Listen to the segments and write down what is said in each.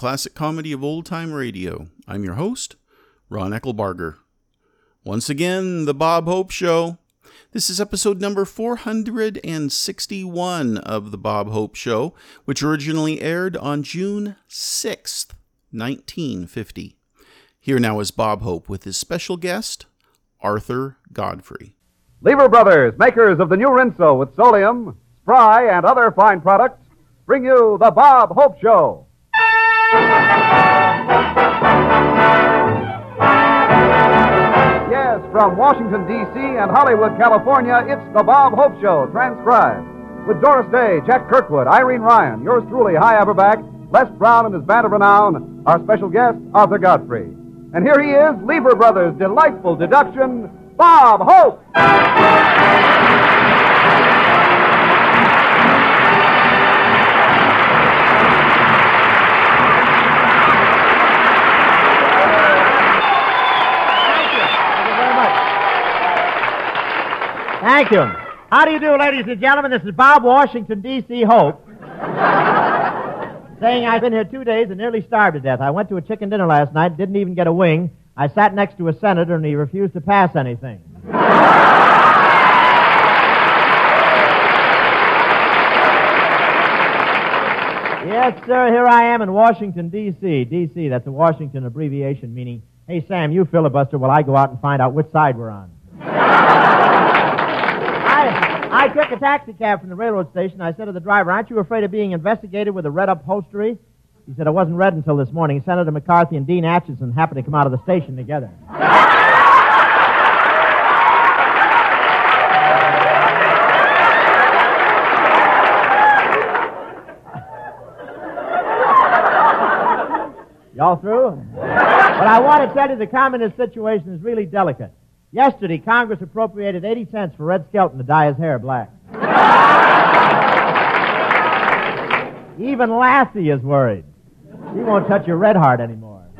Classic Comedy of Old Time Radio. I'm your host, Ron Eckelbarger. Once again, The Bob Hope Show. This is episode number 461 of The Bob Hope Show, which originally aired on June 6th, 1950. Here now is Bob Hope with his special guest, Arthur Godfrey. Lever Brothers, makers of the new Rinso with Solium, Spry, and other fine products, bring you the Bob Hope Show. From Washington, D.C. and Hollywood, California, it's the Bob Hope Show, transcribed. With Doris Day, Jack Kirkwood, Irene Ryan, yours truly, Hy Averback, Les Brown and his band of renown, our special guest, Arthur Godfrey. And here he is, Lever Brothers' delightful deduction, Bob Hope! Thank you. How do you do, ladies and gentlemen? This is Bob Washington, D.C. Hope. Saying I've been here two days and nearly starved to death. I went to a chicken dinner last night, didn't even get a wing. I sat next to a senator and he refused to pass anything. yes, sir, here I am in Washington, D.C. D.C., that's a Washington abbreviation meaning, hey, Sam, you filibuster while I go out and find out which side we're on. I, took a taxi cab from the railroad station. I said to the driver, Aren't you afraid of being investigated with a red upholstery? He said, I wasn't red until this morning. Senator McCarthy and Dean Acheson happened to come out of the station together. Y'all through? But I want to tell you the communist situation is really delicate. Yesterday, Congress appropriated 80 cents for Red Skelton to dye his hair black. Even Lassie is worried. He won't touch your red heart anymore.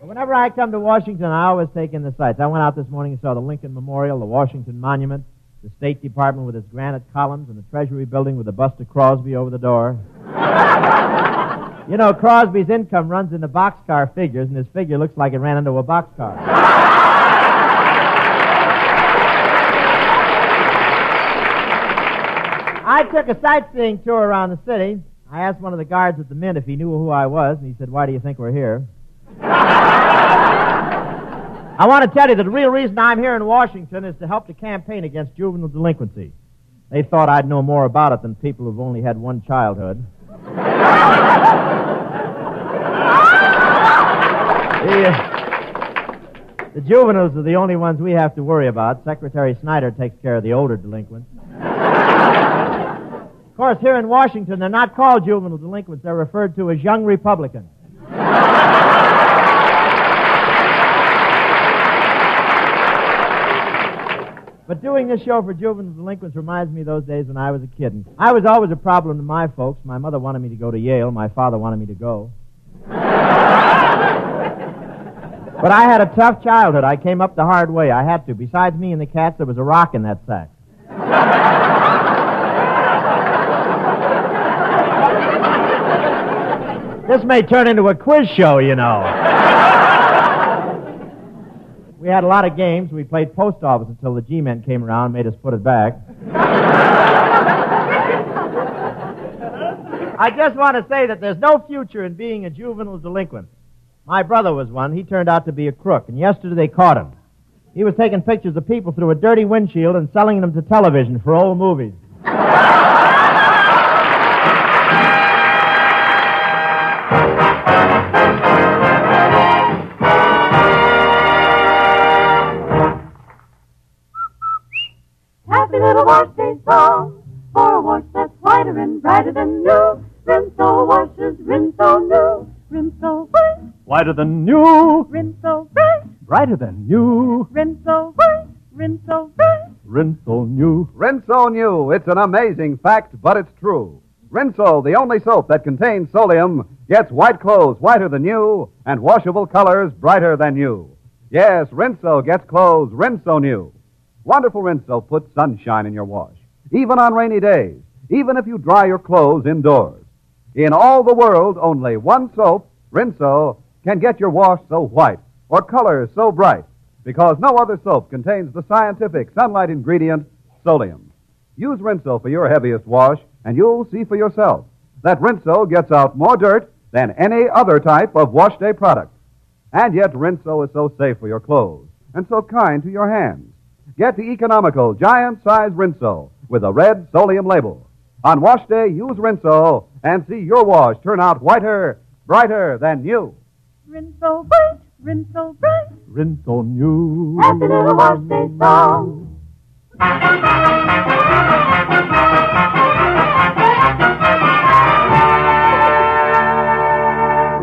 Whenever I come to Washington, I always take in the sights. I went out this morning and saw the Lincoln Memorial, the Washington Monument, the State Department with its granite columns, and the Treasury Building with the bust of Crosby over the door. you know, Crosby's income runs into boxcar figures, and his figure looks like it ran into a boxcar. I took a sightseeing tour around the city. I asked one of the guards at the Mint if he knew who I was, and he said, Why do you think we're here? I want to tell you that the real reason I'm here in Washington is to help the campaign against juvenile delinquency. They thought I'd know more about it than people who've only had one childhood. The, uh, the juveniles are the only ones we have to worry about. Secretary Snyder takes care of the older delinquents. Of course, here in Washington, they're not called juvenile delinquents. They're referred to as young Republicans. But doing this show for juvenile delinquents reminds me of those days when I was a kid. And I was always a problem to my folks. My mother wanted me to go to Yale. My father wanted me to go. But I had a tough childhood. I came up the hard way. I had to. Besides me and the cats, there was a rock in that sack. This may turn into a quiz show, you know. we had a lot of games. We played post office until the G men came around and made us put it back. I just want to say that there's no future in being a juvenile delinquent. My brother was one. He turned out to be a crook, and yesterday they caught him. He was taking pictures of people through a dirty windshield and selling them to television for old movies. Happy little wash day song for a wash that's whiter and brighter than Whiter than new, Rinso bright, brighter than new, Rinso white, Rinso bright. Rinso new. Rinso new. It's an amazing fact, but it's true. Rinso, the only soap that contains solium, gets white clothes whiter than new and washable colors brighter than new. Yes, Rinso gets clothes Rinso new. Wonderful Rinso puts sunshine in your wash, even on rainy days. even if you dry your clothes indoors. In all the world, only one soap, Rinso, can get your wash so white or color so bright because no other soap contains the scientific sunlight ingredient, solium. Use Rinso for your heaviest wash, and you'll see for yourself that Rinso gets out more dirt than any other type of wash day product. And yet, Rinso is so safe for your clothes and so kind to your hands. Get the economical giant size Rinso with a red solium label. On wash day, use Rinso and see your wash turn out whiter, brighter than new. Rinse so bright, rinse so bright. Rinso new. Happy little wash day song.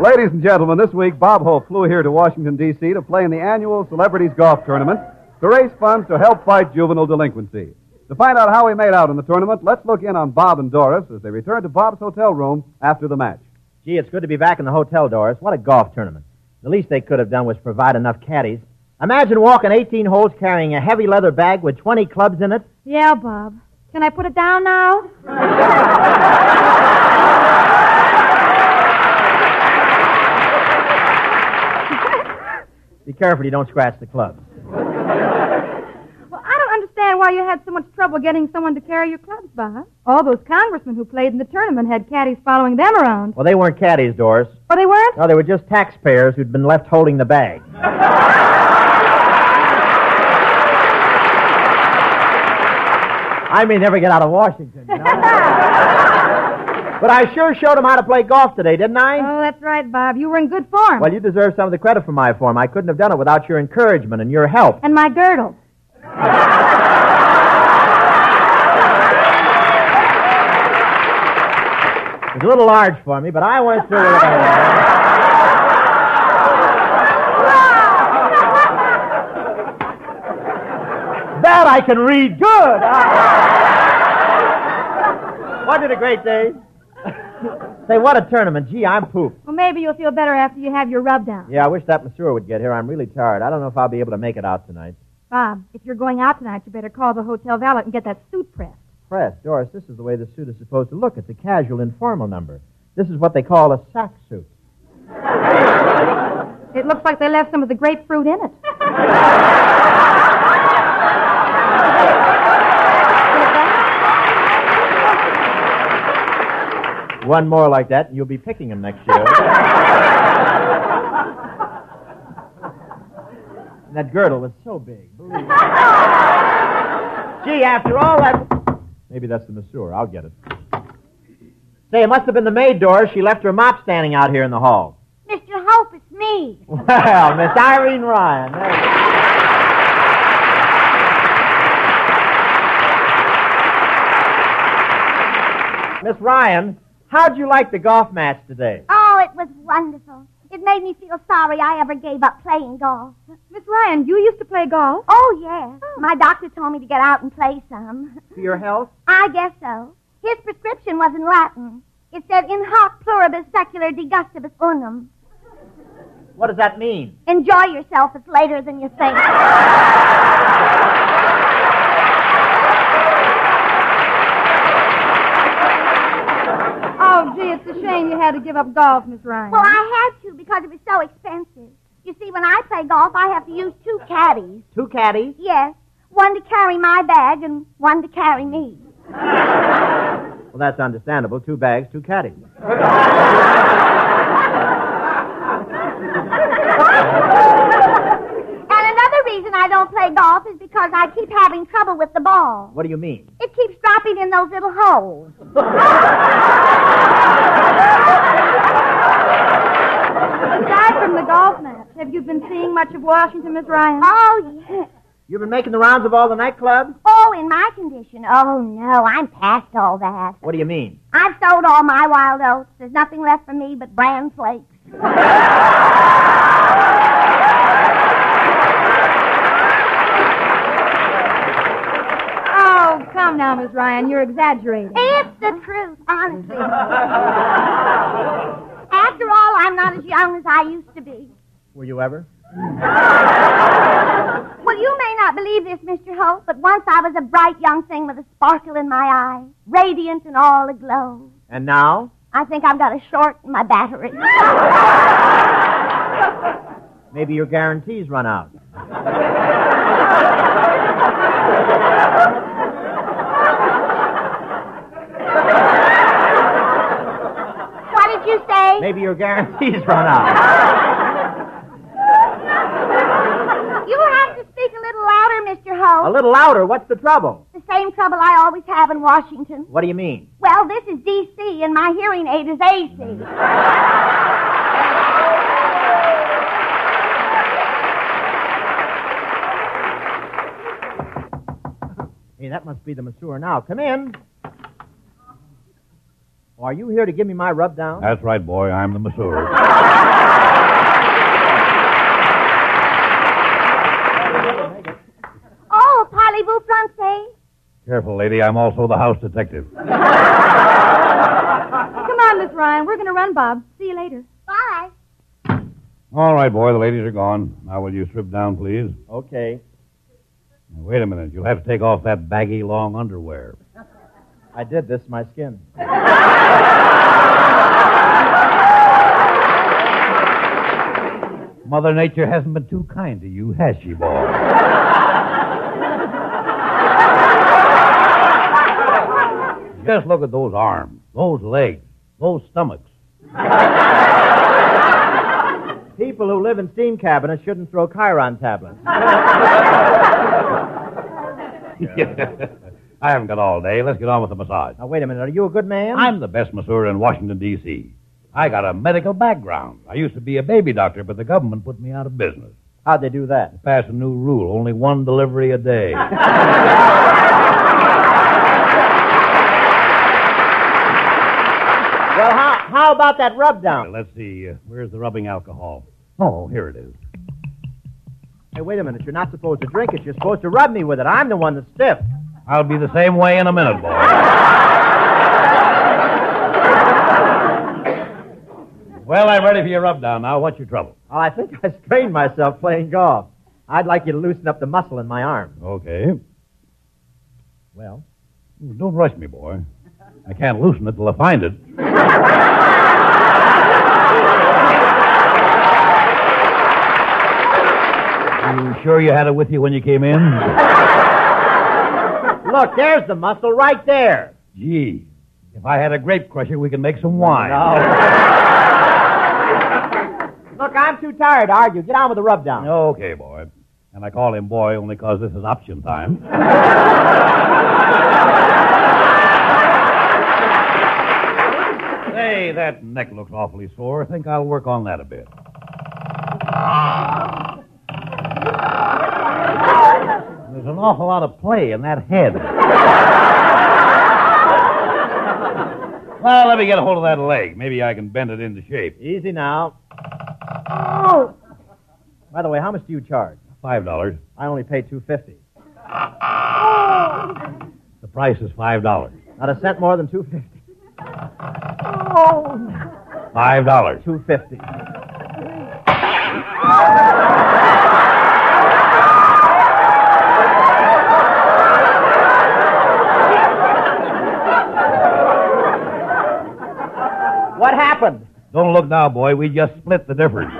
Ladies and gentlemen, this week Bob Hope flew here to Washington, D.C. to play in the annual Celebrities Golf Tournament to raise funds to help fight juvenile delinquency. To find out how he made out in the tournament, let's look in on Bob and Doris as they return to Bob's hotel room after the match. Gee, it's good to be back in the hotel, Doris. What a golf tournament. The least they could have done was provide enough caddies. Imagine walking 18 holes carrying a heavy leather bag with 20 clubs in it. Yeah, Bob. Can I put it down now? Be careful you don't scratch the clubs. Well, I don't understand why you had so much trouble getting someone to carry your clubs, Bob. All those congressmen who played in the tournament had caddies following them around. Well, they weren't caddies, Doris. Oh, they weren't? No, they were just taxpayers who'd been left holding the bag. I may never get out of Washington. you know? but I sure showed them how to play golf today, didn't I? Oh, that's right, Bob. You were in good form. Well, you deserve some of the credit for my form. I couldn't have done it without your encouragement and your help. And my girdle. It was a little large for me, but I went through it. that I can read good. Wasn't it a great day? Say, what a tournament. Gee, I'm pooped. Well, maybe you'll feel better after you have your rub down. Yeah, I wish that masseur would get here. I'm really tired. I don't know if I'll be able to make it out tonight. Bob, if you're going out tonight, you better call the hotel valet and get that suit pressed. Press, Doris, this is the way the suit is supposed to look. It's a casual, informal number. This is what they call a sack suit. It looks like they left some of the grapefruit in it. One more like that, and you'll be picking them next year. and that girdle was so big. Believe me. Gee, after all that. Maybe that's the masseur. I'll get it. Say, it must have been the maid, Doris. She left her mop standing out here in the hall. Mr. Hope, it's me. Well, Miss Irene Ryan. there you go. Miss Ryan, how'd you like the golf match today? Oh, it was wonderful. It made me feel sorry I ever gave up playing golf. Miss Ryan, you used to play golf. Oh, yes. Oh. My doctor told me to get out and play some. For your health? I guess so. His prescription was in Latin. It said, in hoc pluribus secular degustibus unum. What does that mean? Enjoy yourself. It's later than you think. Oh, gee, it's a shame you had to give up golf, Miss Ryan. Well, I had to because it was so expensive. You see, when I play golf, I have to use two caddies. Two caddies? Yes. One to carry my bag and one to carry me. Well, that's understandable. Two bags, two caddies. And another reason I don't play golf is because I keep having trouble with the ball. What do you mean? It keeps dropping in those little holes. Aside from the golf match, have you been seeing much of Washington, Miss Ryan? Oh, yes. You've been making the rounds of all the nightclubs? Oh, in my condition. Oh, no, I'm past all that. What do you mean? I've sold all my wild oats. There's nothing left for me but bran flakes. Come now, Miss Ryan. You're exaggerating. It's the truth, honestly. After all, I'm not as young as I used to be. Were you ever? Well, you may not believe this, Mr. Holt, but once I was a bright young thing with a sparkle in my eye, radiant and all aglow. And now? I think I've got a short in my battery. Maybe your guarantees run out. what did you say? Maybe your guarantees run out. You have to speak a little louder, Mr. Holt. A little louder. What's the trouble? The same trouble I always have in Washington. What do you mean? Well, this is D.C., and my hearing aid is AC. Hey, that must be the masseur now. Come in. Are you here to give me my rub down? That's right, boy. I'm the masseur. Oh, parlez-vous français? Careful, lady. I'm also the house detective. Come on, Miss Ryan. We're going to run, Bob. See you later. Bye. All right, boy. The ladies are gone. Now, will you strip down, please? Okay. Now, wait a minute. You'll have to take off that baggy long underwear. I did this my skin. Mother Nature hasn't been too kind to you, has she, boy? Just look at those arms, those legs, those stomachs. People who live in steam cabinets shouldn't throw Chiron tablets. I haven't got all day. Let's get on with the massage. Now, wait a minute. Are you a good man? I'm the best masseur in Washington, D.C. I got a medical background. I used to be a baby doctor, but the government put me out of business. How'd they do that? Passed a new rule only one delivery a day. Well, how, how about that rub down? Let's see. Uh, where's the rubbing alcohol? Oh, here it is. Hey, wait a minute. You're not supposed to drink it. You're supposed to rub me with it. I'm the one that's stiff. I'll be the same way in a minute, boy. well, I'm ready for your rub down now. What's your trouble? Oh, I think I strained myself playing golf. I'd like you to loosen up the muscle in my arm. Okay. Well, Don't rush me, boy. I can't loosen it till I find it. You sure you had it with you when you came in? Look, there's the muscle right there. Gee, if I had a grape crusher, we could make some wine. No. look, I'm too tired to argue. Get on with the rub down. Okay, boy. And I call him boy only because this is option time. Say, that neck looks awfully sore. I think I'll work on that a bit. Ah. There's an awful lot of play in that head. well, let me get a hold of that leg. Maybe I can bend it into shape. Easy now. Oh. By the way, how much do you charge? Five dollars. I only pay two fifty. The price is five dollars. Not a cent more than two fifty. Five dollars. Two fifty. What happened? Don't look now, boy. We just split the difference.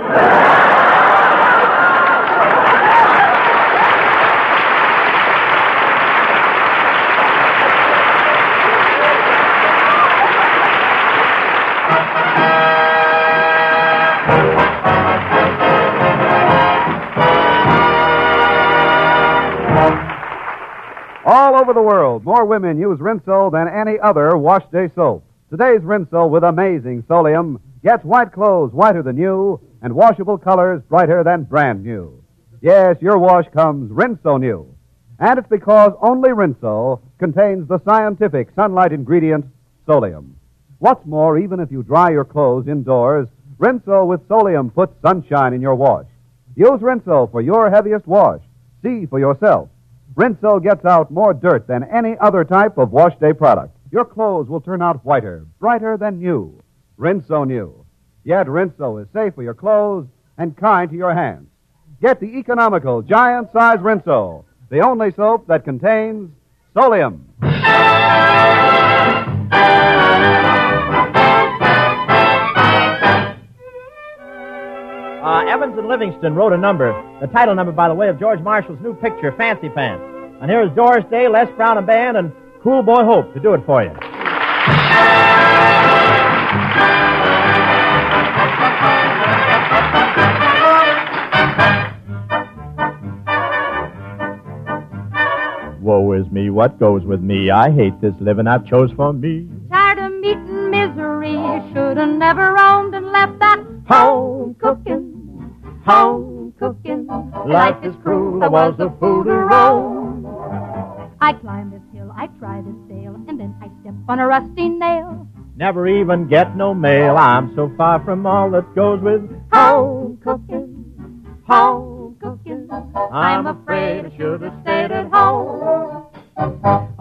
All over the world, more women use Rinso than any other wash day soap. Today's Rinso with amazing solium gets white clothes whiter than new and washable colors brighter than brand new. Yes, your wash comes Rinso new. And it's because only Rinso contains the scientific sunlight ingredient solium. What's more, even if you dry your clothes indoors, Rinso with solium puts sunshine in your wash. Use Rinso for your heaviest wash. See for yourself. Rinso gets out more dirt than any other type of wash day product. Your clothes will turn out whiter, brighter than new. Rinso new. Yet Rinso is safe for your clothes and kind to your hands. get the economical giant size Rinso, the only soap that contains solium. Uh, Evans and Livingston wrote a number, the title number, by the way, of George Marshall's new picture, Fancy Pants. And here's Doris Day, Les Brown and Band, and Cool Boy Hope to do it for you. Woe is me, what goes with me? I hate this living I've chose for me. Tired of meeting misery, should have never roamed and left that home cooking, home cooking. Life is cruel, I was a fool to roam. I climb this hill, I try this sail, and then I step on a rusty nail. Never even get no mail. I'm so far from all that goes with home cooking, home cooking. I'm afraid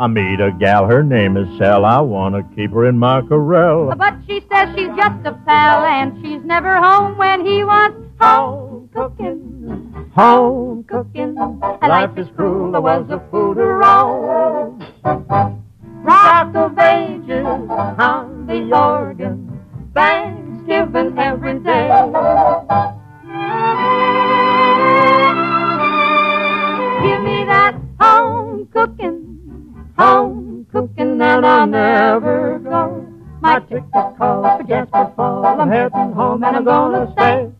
I meet a gal, her name is Sal. I want to keep her in my corral. But she says she's just a pal, and she's never home when he wants home cooking, home cooking. Life is cruel, I was a fool to roam. Rock of ages on the organ, Thanksgiving every day. Give me that home cooking, home cooking, and I'll never go. My ticket calls for Jasper Fall. I'm heading home and I'm gonna stay.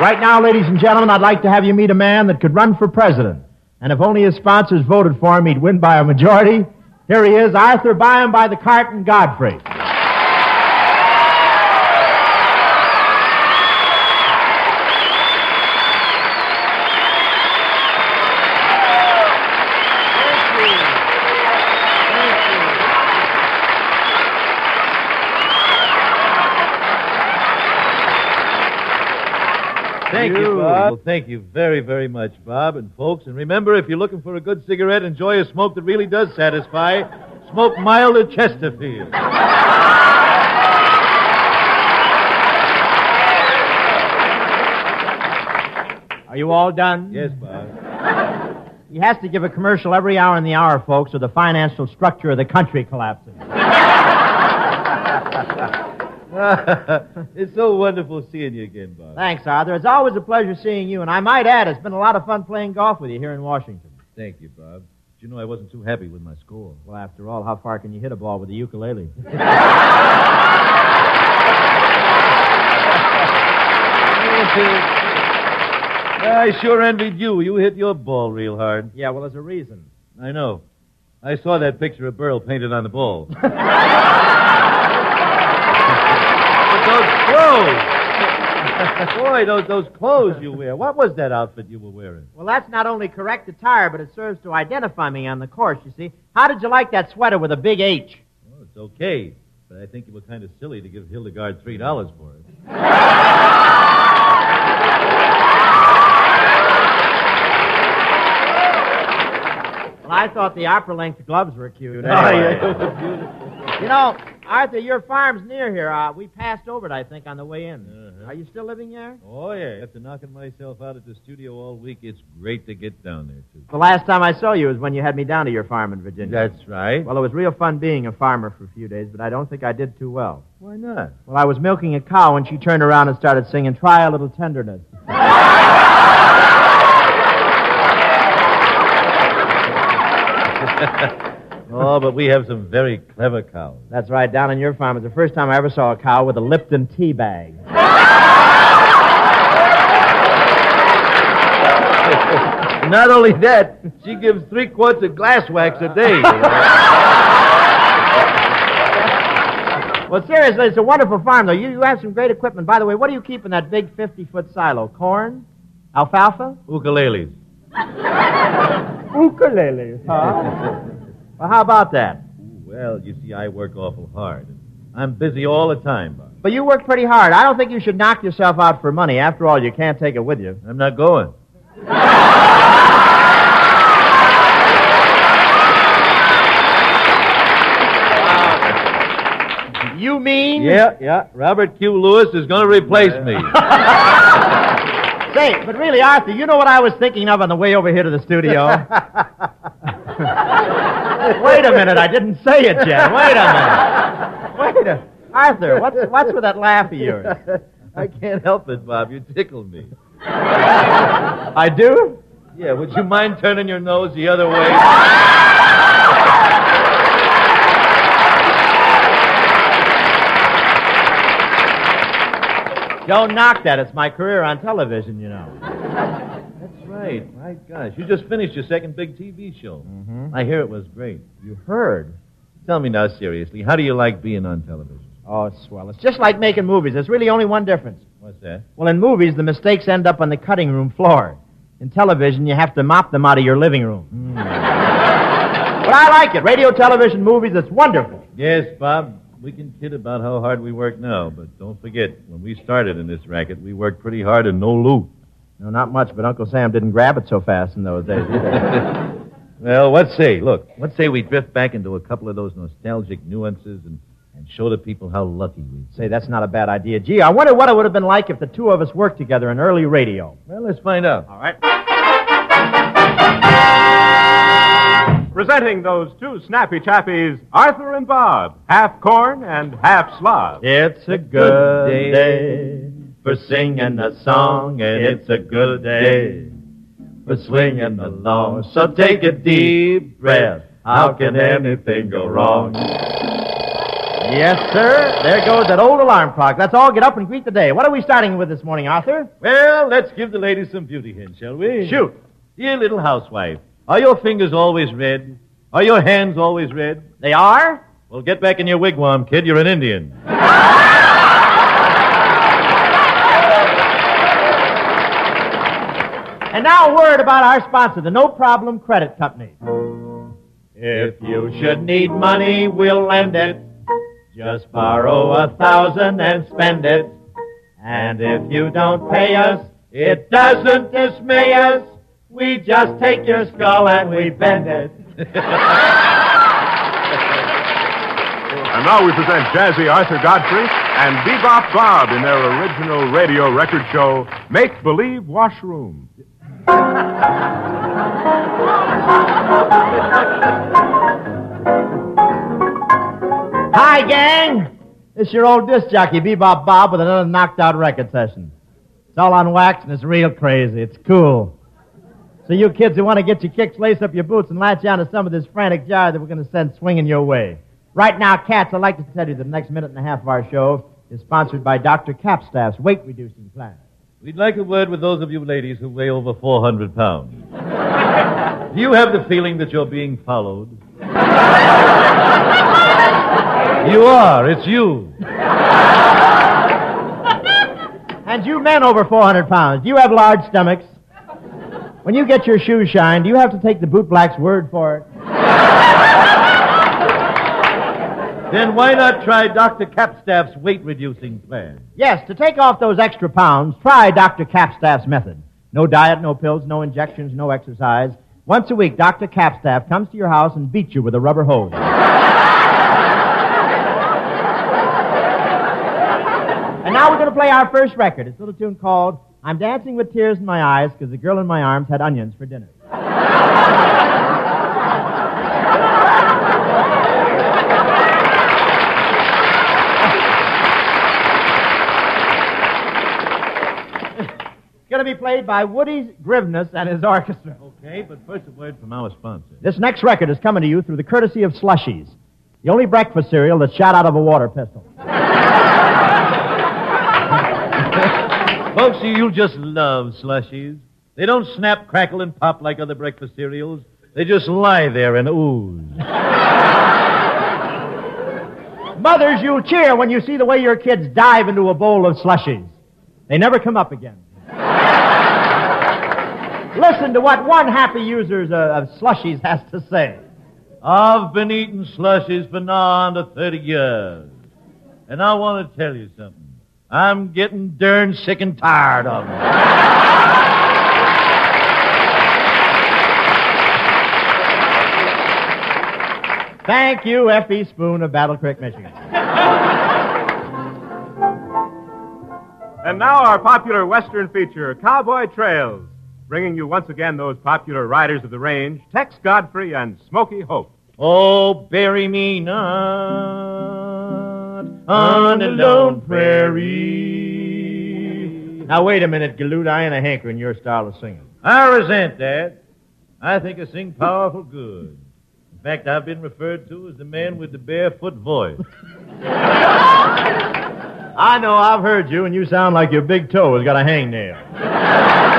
Right now, ladies and gentlemen, I'd like to have you meet a man that could run for president. And if only his sponsors voted for him, he'd win by a majority. Here he is, Arthur Byam by the Carton Godfrey. Thank you, Bob. Well, thank you very, very much, Bob and folks. And remember, if you're looking for a good cigarette, enjoy a smoke that really does satisfy. Smoke milder Chesterfield. Are you all done? Yes, Bob. He has to give a commercial every hour in the hour, folks, or the financial structure of the country collapses. it's so wonderful seeing you again, Bob. Thanks, Arthur. It's always a pleasure seeing you, and I might add, it's been a lot of fun playing golf with you here in Washington. Thank you, Bob. But you know I wasn't too happy with my score. Well, after all, how far can you hit a ball with a ukulele? I sure envied you. You hit your ball real hard. yeah, well, there's a reason. I know. I saw that picture of Burl painted on the ball. but those clothes. Boy, those, those clothes you wear. What was that outfit you were wearing? Well, that's not only correct attire, but it serves to identify me on the course, you see. How did you like that sweater with a big H? Well, it's okay. But I think you were kind of silly to give Hildegarde $3 for it. Well, I thought the opera length gloves were cute. Oh, yeah, it was beautiful. You know, Arthur, your farm's near here. Uh, we passed over it, I think, on the way in. Uh-huh. Are you still living there? Oh, yeah. After knocking myself out at the studio all week, it's great to get down there, too. The last time I saw you was when you had me down to your farm in Virginia. That's right. Well, it was real fun being a farmer for a few days, but I don't think I did too well. Why not? Well, I was milking a cow when she turned around and started singing, Try a Little Tenderness. oh, but we have some very clever cows. That's right, down on your farm. It's the first time I ever saw a cow with a Lipton tea bag. Not only that, she gives three quarts of glass wax a day. Well, seriously, it's a wonderful farm, though. You, you have some great equipment. By the way, what do you keep in that big 50 foot silo? Corn? Alfalfa? Ukuleles. Ukuleles, huh? Well, how about that? Well, you see, I work awful hard. I'm busy all the time, Bob. But you work pretty hard. I don't think you should knock yourself out for money. After all, you can't take it with you. I'm not going. You mean? Yeah, yeah. Robert Q. Lewis is going to replace me. Say, but really, Arthur, you know what I was thinking of on the way over here to the studio? Wait a minute, I didn't say it yet. Wait a minute. Wait a Arthur, what's, what's with that laugh of yours? I can't help it, Bob. You tickle me. I do? Yeah, would you mind turning your nose the other way? Don't knock that. It's my career on television, you know. That's right. My gosh, you just finished your second big TV show. Mm-hmm. I hear it was great. You heard? Tell me now, seriously, how do you like being on television? Oh, it's swell. It's just like making movies. There's really only one difference. What's that? Well, in movies, the mistakes end up on the cutting room floor. In television, you have to mop them out of your living room. but I like it. Radio, television, movies, it's wonderful. Yes, Bob. We can kid about how hard we work now, but don't forget, when we started in this racket, we worked pretty hard and no loot. No, not much, but Uncle Sam didn't grab it so fast in those days either. Well, let's see. look, let's say we drift back into a couple of those nostalgic nuances and, and show the people how lucky we Say, that's not a bad idea. Gee, I wonder what it would have been like if the two of us worked together in early radio. Well, let's find out. All right. Presenting those two snappy chappies, Arthur and Bob, half corn and half Slav. It's a good day for singing a song, and it's a good day for swinging along. So take a deep breath. How can anything go wrong? Yes, sir. There goes that old alarm clock. Let's all get up and greet the day. What are we starting with this morning, Arthur? Well, let's give the ladies some beauty hints, shall we? Shoot. Dear little housewife, are your fingers always red? Are your hands always red? They are? Well, get back in your wigwam, kid. You're an Indian. And now a word about our sponsor, the No Problem Credit Company. If you should need money, we'll lend it. Just borrow a thousand and spend it. And if you don't pay us, it doesn't dismay us. We just take your skull and we bend it. And now we present Jazzy Arthur Godfrey and Bebop Bob in their original radio record show, Make Believe Washroom. Hi, gang. It's your old disc jockey, Bebop Bob, with another knocked out record session. It's all on wax and it's real crazy. It's cool. So, you kids who want to get your kicks, lace up your boots, and latch on to some of this frantic jar that we're going to send swinging your way. Right now, cats, I'd like to tell you that the next minute and a half of our show is sponsored by Dr. Capstaff's weight reducing plan. We'd like a word with those of you ladies who weigh over 400 pounds. Do you have the feeling that you're being followed? you are. It's you. And you men over 400 pounds, do you have large stomachs? When you get your shoes shined, do you have to take the bootblack's word for it? Then why not try Dr. Capstaff's weight reducing plan? Yes, to take off those extra pounds, try Dr. Capstaff's method. No diet, no pills, no injections, no exercise. Once a week, Dr. Capstaff comes to your house and beats you with a rubber hose. and now we're going to play our first record. It's a little tune called I'm Dancing with Tears in My Eyes because the girl in my arms had onions for dinner. Going to be played by Woody Grivness and his orchestra. Okay, but first a word from our sponsor. This next record is coming to you through the courtesy of Slushies, the only breakfast cereal that's shot out of a water pistol. Folks, you'll just love slushies. They don't snap, crackle, and pop like other breakfast cereals. They just lie there and ooze. Mothers, you'll cheer when you see the way your kids dive into a bowl of slushies. They never come up again. Listen to what one happy user of of slushies has to say. I've been eating slushies for now under 30 years. And I want to tell you something. I'm getting darn sick and tired of them. Thank you, F.E. Spoon of Battle Creek, Michigan. And now our popular Western feature, Cowboy Trails, bringing you once again those popular riders of the range, Tex Godfrey and Smoky Hope. Oh, bury me not on the lone prairie. Now, wait a minute, Galoot. I ain't a hankering your style of singing. I resent that. I think I sing powerful good. In fact, I've been referred to as the man with the barefoot voice. I know, I've heard you, and you sound like your big toe has got a hangnail.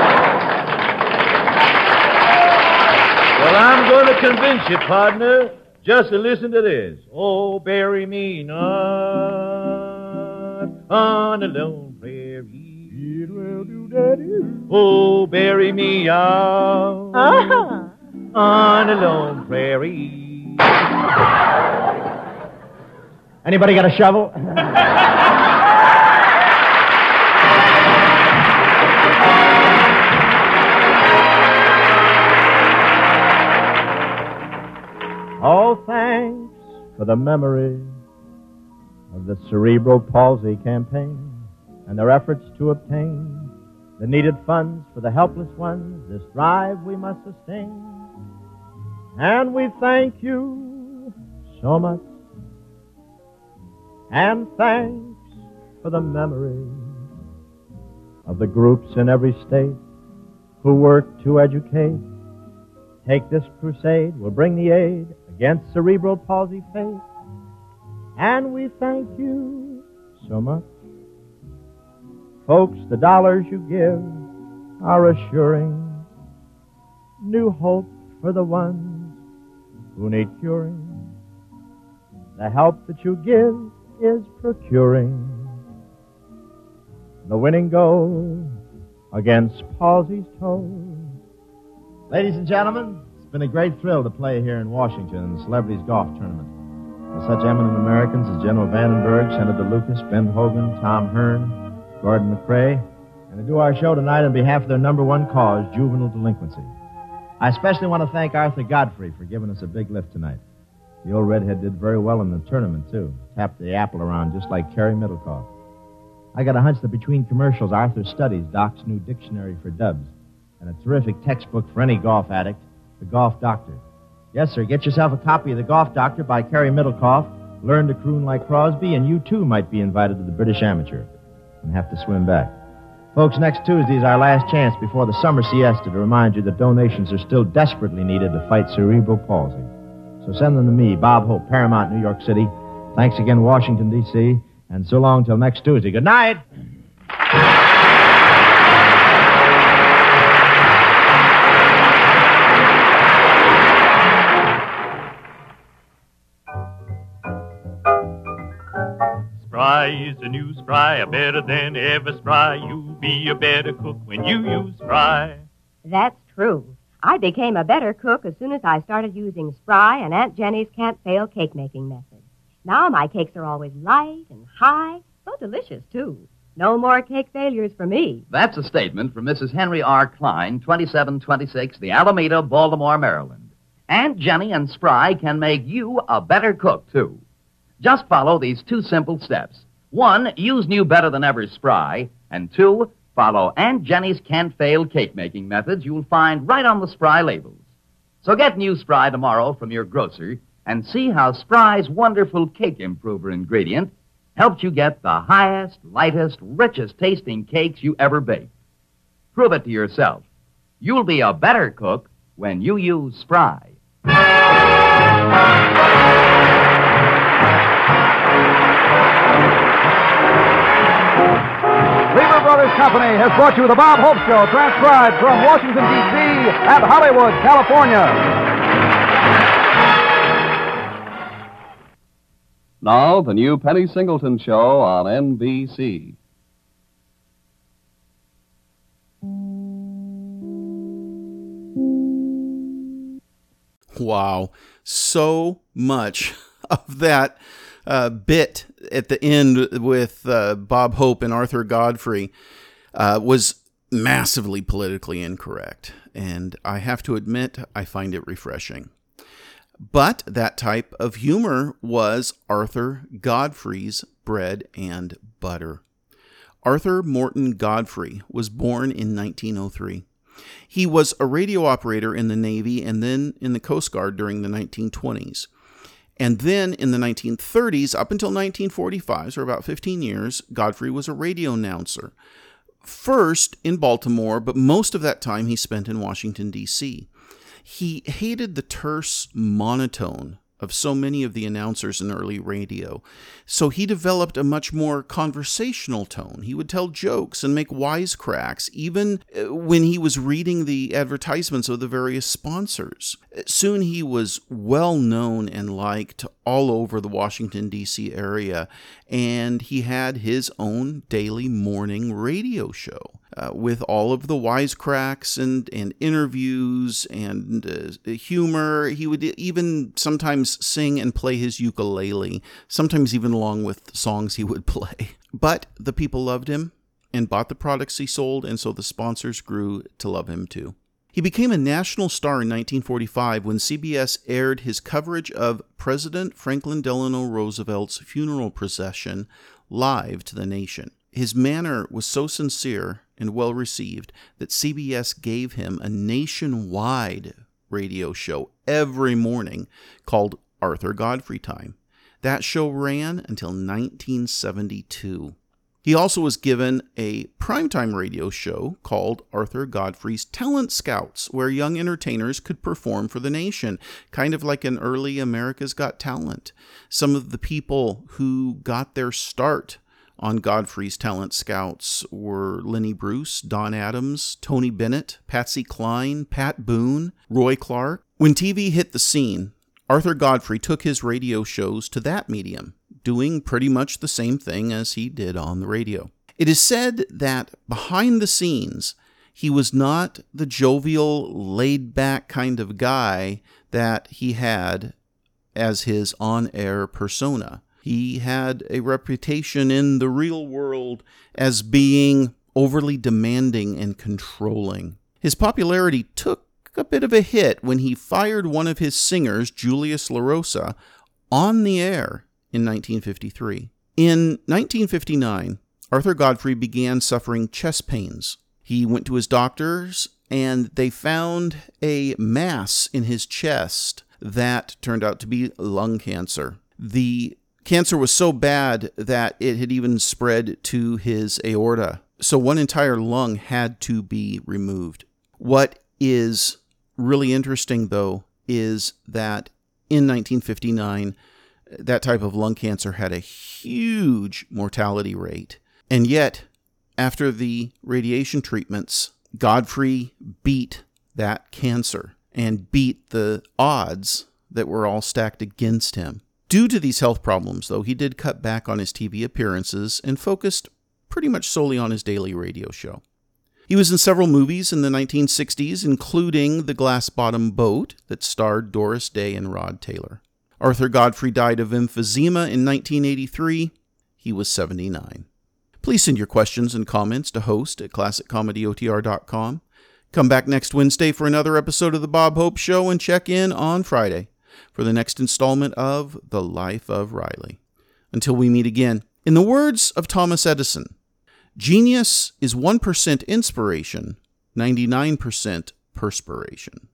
Well, I'm going to convince you, partner. Just to listen to this. Oh, bury me not on a lone prairie. It will do that. Oh, bury me out uh-huh. on a lone prairie. Anybody got a shovel? for the memory of the cerebral palsy campaign and their efforts to obtain the needed funds for the helpless ones. This drive we must sustain. And we thank you so much. And thanks for the memory of the groups in every state who work to educate. Take this crusade, we'll bring the aid against cerebral palsy fate. And we thank you so much. Folks, the dollars you give are assuring new hope for the ones who need curing. The help that you give is procuring the winning goal against palsy's toes. Ladies and gentlemen, it's been a great thrill to play here in Washington in the Celebrities Golf Tournament. With such eminent Americans as General Vandenberg, Senator Lucas, Ben Hogan, Tom Hearn, Gordon MacRae, and to do our show tonight on behalf of their number one cause, juvenile delinquency. I especially want to thank Arthur Godfrey for giving us a big lift tonight. The old redhead did very well in the tournament, too. Tapped the apple around just like Cary Middlecoff. I got a hunch that between commercials, Arthur studies Doc's new dictionary for dubs and a terrific textbook for any golf addict, The Golf Doctor. Yes, sir, get yourself a copy of The Golf Doctor by Cary Middlecoff. Learn to croon like Crosby, and you too might be invited to the British Amateur and have to swim back. Folks, next Tuesday is our last chance before the summer siesta to remind you that donations are still desperately needed to fight cerebral palsy. So send them to me, Bob Hope, Paramount, New York City. Thanks again, Washington, D.C., and so long till next Tuesday. Good night. Is the new Spry, a better than ever Spry. You'll be a better cook when you use Spry. That's true. I became a better cook as soon as I started using Spry and Aunt Jenny's can't fail cake making method. Now my cakes are always light and high, so delicious too. No more cake failures for me. That's a statement from Mrs. Henry R. Klein, 2726, the Alameda, Baltimore, Maryland. Aunt Jenny and Spry can make you a better cook, too. Just follow these two simple steps. One, use new better than ever Spry. And two, follow Aunt Jenny's can't fail cake making methods you'll find right on the Spry labels. So get new Spry tomorrow from your grocer and see how Spry's wonderful cake improver ingredient helps you get the highest, lightest, richest tasting cakes you ever baked. Prove it to yourself. You'll be a better cook when you use Spry. Company has brought you the Bob Hope Show, transcribed from Washington, D.C. and Hollywood, California. Now, the new Penny Singleton Show on NBC. Wow. So much of that uh, bit at the end with uh, Bob Hope and Arthur Godfrey uh, was massively politically incorrect. And I have to admit, I find it refreshing. But that type of humor was Arthur Godfrey's bread and butter. Arthur Morton Godfrey was born in 1903. He was a radio operator in the Navy and then in the Coast Guard during the 1920s. And then in the 1930s, up until 1945, so about 15 years, Godfrey was a radio announcer. First in Baltimore, but most of that time he spent in Washington, D.C. He hated the terse monotone of so many of the announcers in early radio. So he developed a much more conversational tone. He would tell jokes and make wisecracks, even uh, when he was reading the advertisements of the various sponsors. Soon he was well known and liked all over the Washington, D.C. area, and he had his own daily morning radio show. Uh, with all of the wisecracks and, and interviews and uh, humor. He would even sometimes sing and play his ukulele, sometimes even along with songs he would play. But the people loved him and bought the products he sold, and so the sponsors grew to love him too. He became a national star in 1945 when CBS aired his coverage of President Franklin Delano Roosevelt's funeral procession live to the nation. His manner was so sincere and well received that CBS gave him a nationwide radio show every morning called Arthur Godfrey Time. That show ran until 1972. He also was given a primetime radio show called Arthur Godfrey's Talent Scouts, where young entertainers could perform for the nation, kind of like an early America's Got Talent. Some of the people who got their start on Godfrey's Talent Scouts were Lenny Bruce, Don Adams, Tony Bennett, Patsy Cline, Pat Boone, Roy Clark. When TV hit the scene, Arthur Godfrey took his radio shows to that medium doing pretty much the same thing as he did on the radio. It is said that behind the scenes, he was not the jovial, laid back kind of guy that he had as his on air persona. He had a reputation in the real world as being overly demanding and controlling. His popularity took a bit of a hit when he fired one of his singers, Julius LaRosa, on the air in 1953. In 1959, Arthur Godfrey began suffering chest pains. He went to his doctors and they found a mass in his chest that turned out to be lung cancer. The cancer was so bad that it had even spread to his aorta. So one entire lung had to be removed. What is really interesting, though, is that in 1959, that type of lung cancer had a huge mortality rate. And yet, after the radiation treatments, Godfrey beat that cancer and beat the odds that were all stacked against him. Due to these health problems, though, he did cut back on his TV appearances and focused pretty much solely on his daily radio show. He was in several movies in the 1960s, including The Glass Bottom Boat, that starred Doris Day and Rod Taylor. Arthur Godfrey died of emphysema in 1983. He was 79. Please send your questions and comments to host at classiccomedyotr.com. Come back next Wednesday for another episode of The Bob Hope Show and check in on Friday for the next installment of The Life of Riley. Until we meet again, in the words of Thomas Edison, genius is 1% inspiration, 99% perspiration.